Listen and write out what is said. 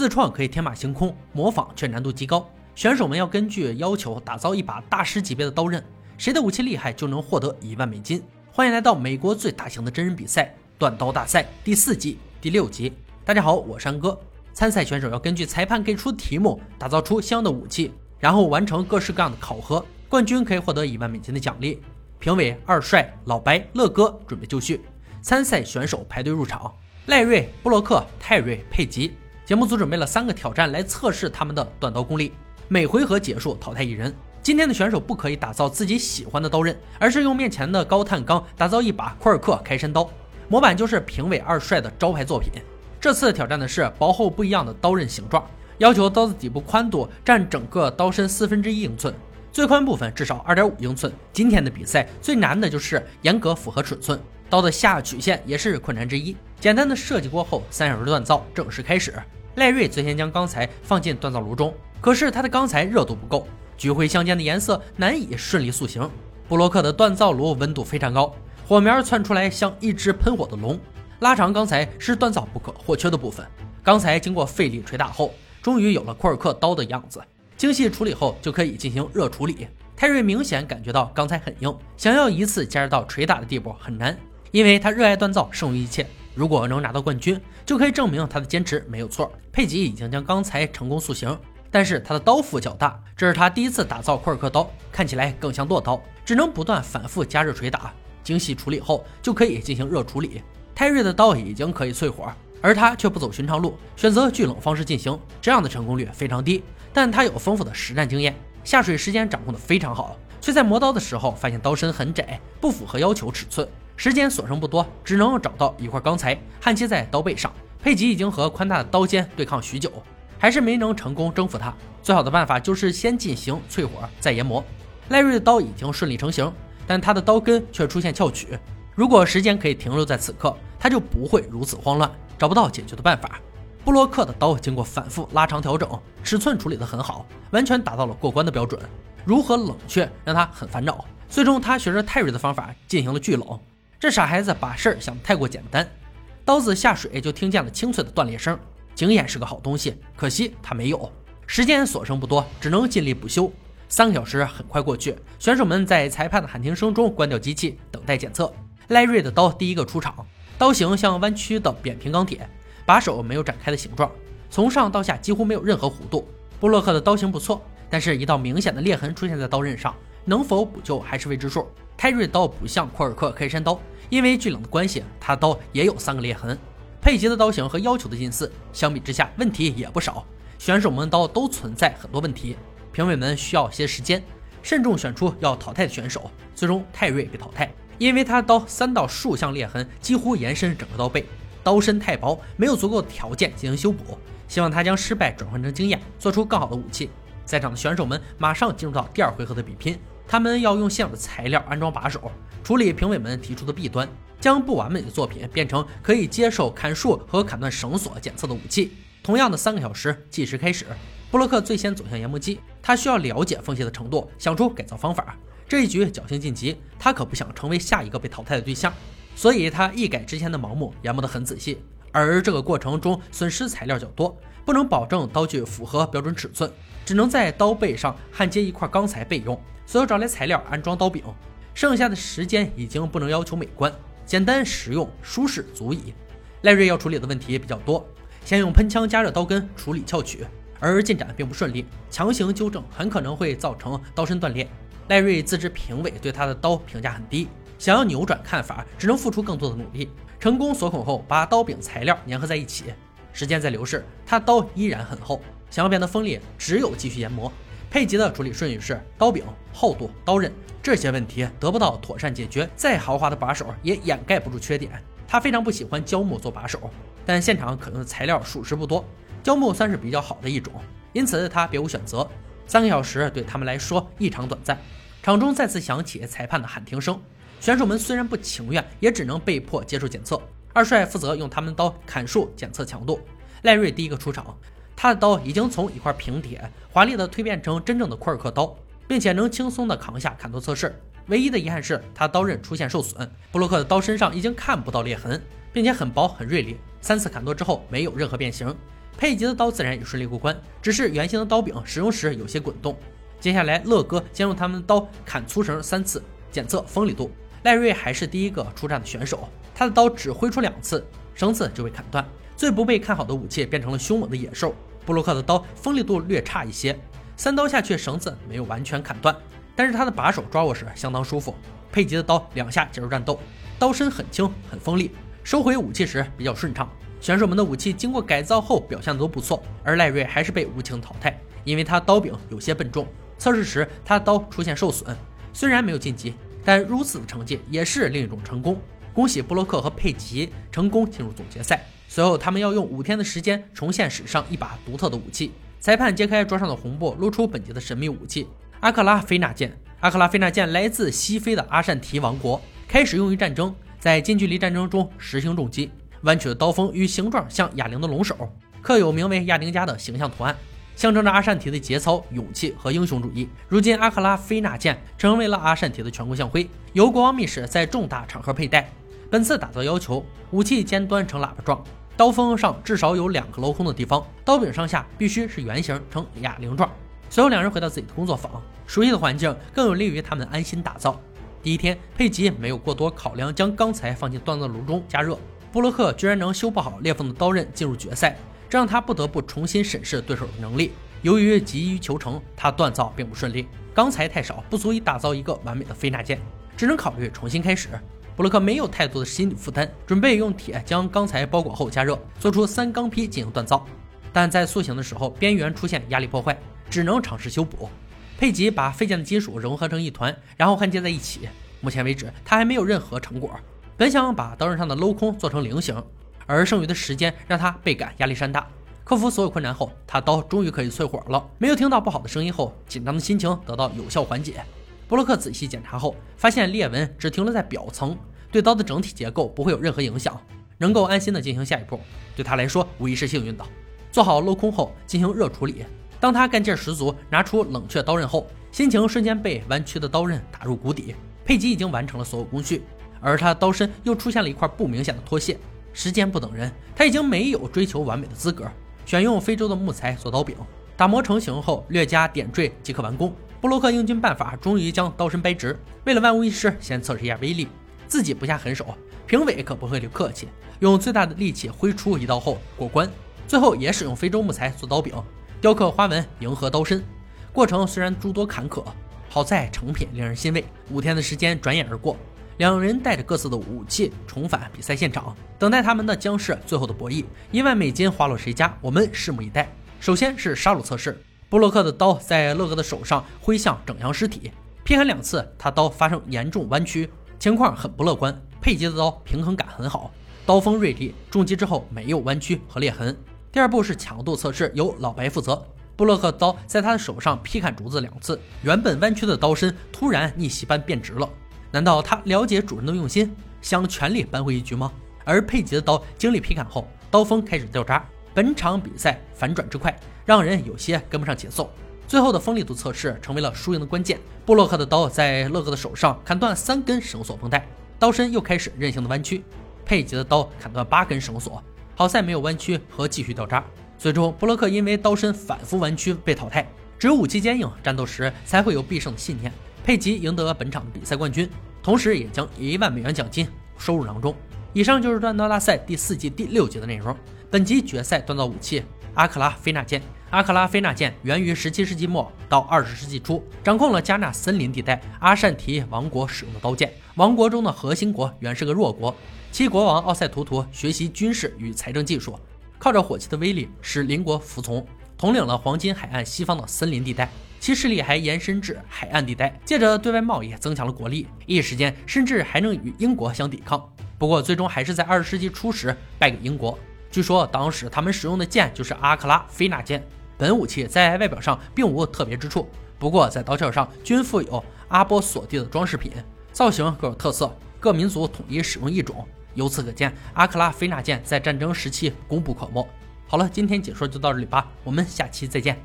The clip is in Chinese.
自创可以天马行空，模仿却难度极高。选手们要根据要求打造一把大师级别的刀刃，谁的武器厉害就能获得一万美金。欢迎来到美国最大型的真人比赛——断刀大赛第四季第六集。大家好，我是安哥。参赛选手要根据裁判给出的题目，打造出相应的武器，然后完成各式各样的考核。冠军可以获得一万美金的奖励。评委二帅、老白、乐哥准备就绪。参赛选手排队入场：赖瑞、布洛克、泰瑞、佩吉。节目组准备了三个挑战来测试他们的短刀功力。每回合结束淘汰一人。今天的选手不可以打造自己喜欢的刀刃，而是用面前的高碳钢打造一把库尔克开山刀。模板就是评委二帅的招牌作品。这次挑战的是薄厚不一样的刀刃形状，要求刀子底部宽度占整个刀身四分之一英寸，最宽部分至少二点五英寸。今天的比赛最难的就是严格符合尺寸，刀的下曲线也是困难之一。简单的设计过后，三小时锻造正式开始。赖瑞最先将钢材放进锻造炉中，可是他的钢材热度不够，橘灰相间的颜色难以顺利塑形。布洛克的锻造炉温度非常高，火苗窜出来像一只喷火的龙。拉长钢材是锻造不可或缺的部分，钢材经过费力捶打后，终于有了库尔克刀的样子。精细处理后就可以进行热处理。泰瑞明显感觉到钢材很硬，想要一次加热到捶打的地步很难，因为他热爱锻造胜于一切。如果能拿到冠军，就可以证明他的坚持没有错。佩吉已经将钢材成功塑形，但是他的刀腹较大，这是他第一次打造库尔克刀，看起来更像剁刀，只能不断反复加热捶打，精细处理后就可以进行热处理。泰瑞的刀已经可以淬火，而他却不走寻常路，选择聚冷方式进行，这样的成功率非常低。但他有丰富的实战经验，下水时间掌控的非常好，却在磨刀的时候发现刀身很窄，不符合要求尺寸。时间所剩不多，只能找到一块钢材焊接在刀背上。佩吉已经和宽大的刀尖对抗许久，还是没能成功征服他。最好的办法就是先进行淬火，再研磨。赖瑞的刀已经顺利成型，但他的刀根却出现翘曲。如果时间可以停留在此刻，他就不会如此慌乱，找不到解决的办法。布洛克的刀经过反复拉长调整，尺寸处理得很好，完全达到了过关的标准。如何冷却让他很烦恼。最终，他学着泰瑞的方法进行了聚冷。这傻孩子把事儿想得太过简单，刀子下水就听见了清脆的断裂声。经验是个好东西，可惜他没有。时间所剩不多，只能尽力补修。三个小时很快过去，选手们在裁判的喊停声中关掉机器，等待检测。赖瑞的刀第一个出场，刀形像弯曲的扁平钢铁，把手没有展开的形状，从上到下几乎没有任何弧度。布洛克的刀型不错，但是一道明显的裂痕出现在刀刃上，能否补救还是未知数。泰瑞刀不像库尔克开山刀，因为聚冷的关系，他的刀也有三个裂痕。佩吉的刀型和要求的近似，相比之下问题也不少。选手们的刀都存在很多问题，评委们需要些时间，慎重选出要淘汰的选手。最终泰瑞被淘汰，因为他的刀三道竖向裂痕几乎延伸整个刀背，刀身太薄，没有足够的条件进行修补。希望他将失败转换成经验，做出更好的武器。在场的选手们马上进入到第二回合的比拼。他们要用现有的材料安装把手，处理评委们提出的弊端，将不完美的作品变成可以接受砍树和砍断绳索检测的武器。同样的三个小时计时开始，布洛克最先走向研磨机，他需要了解缝隙的程度，想出改造方法。这一局侥幸晋级，他可不想成为下一个被淘汰的对象，所以他一改之前的盲目，研磨得很仔细。而这个过程中损失材料较多，不能保证刀具符合标准尺寸，只能在刀背上焊接一块钢材备用。所有找来材料安装刀柄，剩下的时间已经不能要求美观，简单实用舒适足矣。赖瑞要处理的问题也比较多，先用喷枪加热刀根处理翘曲，而进展并不顺利，强行纠正很可能会造成刀身断裂。赖瑞自知评委对他的刀评价很低，想要扭转看法，只能付出更多的努力。成功锁孔后，把刀柄材料粘合在一起。时间在流逝，他刀依然很厚，想要变得锋利，只有继续研磨。佩吉的处理顺序是刀柄厚度、刀刃这些问题得不到妥善解决，再豪华的把手也掩盖不住缺点。他非常不喜欢胶木做把手，但现场可用的材料属实不多，胶木算是比较好的一种，因此他别无选择。三个小时对他们来说异常短暂，场中再次响起裁判的喊停声。选手们虽然不情愿，也只能被迫接受检测。二帅负责用他们的刀砍树检测强度。赖瑞第一个出场。他的刀已经从一块平铁华丽的蜕变成真正的库尔克刀，并且能轻松的扛下砍头测试。唯一的遗憾是，他刀刃出现受损。布洛克的刀身上已经看不到裂痕，并且很薄很锐利。三次砍剁之后没有任何变形。佩吉的刀自然也顺利过关，只是圆形的刀柄使用时有些滚动。接下来，乐哥将用他们的刀砍粗绳三次，检测锋利度。赖瑞还是第一个出战的选手，他的刀只挥出两次，绳子就被砍断。最不被看好的武器变成了凶猛的野兽。布洛克的刀锋利度略差一些，三刀下去，绳子没有完全砍断，但是他的把手抓握时相当舒服。佩吉的刀两下结束战斗，刀身很轻很锋利，收回武器时比较顺畅。选手们的武器经过改造后表现都不错，而赖瑞还是被无情淘汰，因为他刀柄有些笨重。测试时他的刀出现受损，虽然没有晋级，但如此的成绩也是另一种成功。恭喜布洛克和佩吉成功进入总决赛。随后他们要用五天的时间重现史上一把独特的武器。裁判揭开桌上的红布，露出本节的神秘武器——阿克拉菲纳剑。阿克拉菲纳剑来自西非的阿善提王国，开始用于战争，在近距离战争中实行重击。弯曲的刀锋与形状像哑铃的龙首，刻有名为亚丁加的形象图案，象征着阿善提的节操、勇气和英雄主义。如今，阿克拉菲纳剑成为了阿善提的全国象徽，由国王密使在重大场合佩戴。本次打造要求，武器尖端呈喇叭状，刀锋上至少有两个镂空的地方，刀柄上下必须是圆形，呈哑铃状。随后，两人回到自己的工作坊，熟悉的环境更有利于他们安心打造。第一天，佩吉没有过多考量，将钢材放进锻造炉中加热。布洛克居然能修不好裂缝的刀刃进入决赛，这让他不得不重新审视对手的能力。由于急于求成，他锻造并不顺利，钢材太少，不足以打造一个完美的飞纳剑，只能考虑重新开始。布洛克没有太多的心理负担，准备用铁将钢材包裹后加热，做出三钢坯进行锻造。但在塑形的时候，边缘出现压力破坏。只能尝试修补。佩吉把废件的金属融合成一团，然后焊接在一起。目前为止，他还没有任何成果。本想把刀刃上的镂空做成菱形，而剩余的时间让他倍感压力山大。克服所有困难后，他刀终于可以淬火了。没有听到不好的声音后，紧张的心情得到有效缓解。布洛克仔细检查后，发现裂纹只停留在表层，对刀的整体结构不会有任何影响，能够安心的进行下一步。对他来说，无疑是幸运的。做好镂空后，进行热处理。当他干劲十足，拿出冷却刀刃后，心情瞬间被弯曲的刀刃打入谷底。佩吉已经完成了所有工序，而他的刀身又出现了一块不明显的脱屑。时间不等人，他已经没有追求完美的资格。选用非洲的木材做刀柄，打磨成型后略加点缀即可完工。布洛克用尽办法，终于将刀身掰直。为了万无一失，先测试一下威力，自己不下狠手，评委可不会留客气，用最大的力气挥出一刀后过关。最后也使用非洲木材做刀柄。雕刻花纹迎合刀身，过程虽然诸多坎坷，好在成品令人欣慰。五天的时间转眼而过，两人带着各自的武器重返比赛现场，等待他们的将是最后的博弈。一万美金花落谁家？我们拭目以待。首先是杀戮测试，布洛克的刀在乐哥的手上挥向整羊尸体，劈砍两次，他刀发生严重弯曲，情况很不乐观。佩吉的刀平衡感很好，刀锋锐利，重击之后没有弯曲和裂痕。第二步是强度测试，由老白负责。布洛克刀在他的手上劈砍竹子两次，原本弯曲的刀身突然逆袭般变直了。难道他了解主人的用心，想全力扳回一局吗？而佩吉的刀经历劈砍后，刀锋开始掉渣。本场比赛反转之快，让人有些跟不上节奏。最后的锋利度测试成为了输赢的关键。布洛克的刀在乐哥的手上砍断三根绳索绷带，刀身又开始任性的弯曲。佩吉的刀砍断八根绳索。好在没有弯曲和继续掉渣，最终布洛克因为刀身反复弯曲被淘汰。只有武器坚硬，战斗时才会有必胜的信念。佩吉赢得本场比赛冠军，同时也将一万美元奖金收入囊中。以上就是锻造大赛第四季第六集的内容。本集决赛锻造武器阿克拉菲纳剑。阿克拉菲纳剑源于17世纪末到20世纪初，掌控了加纳森林地带阿善提王国使用的刀剑。王国中的核心国原是个弱国。其国王奥赛图图学习军事与财政技术，靠着火器的威力使邻国服从，统领了黄金海岸西方的森林地带。其势力还延伸至海岸地带，借着对外贸易增强了国力，一时间甚至还能与英国相抵抗。不过最终还是在二十世纪初时败给英国。据说当时他们使用的剑就是阿克拉菲纳剑。本武器在外表上并无特别之处，不过在刀鞘上均附有阿波索蒂的装饰品，造型各有特色，各民族统一使用一种。由此可见，阿克拉菲纳剑在战争时期功不可没。好了，今天解说就到这里吧，我们下期再见。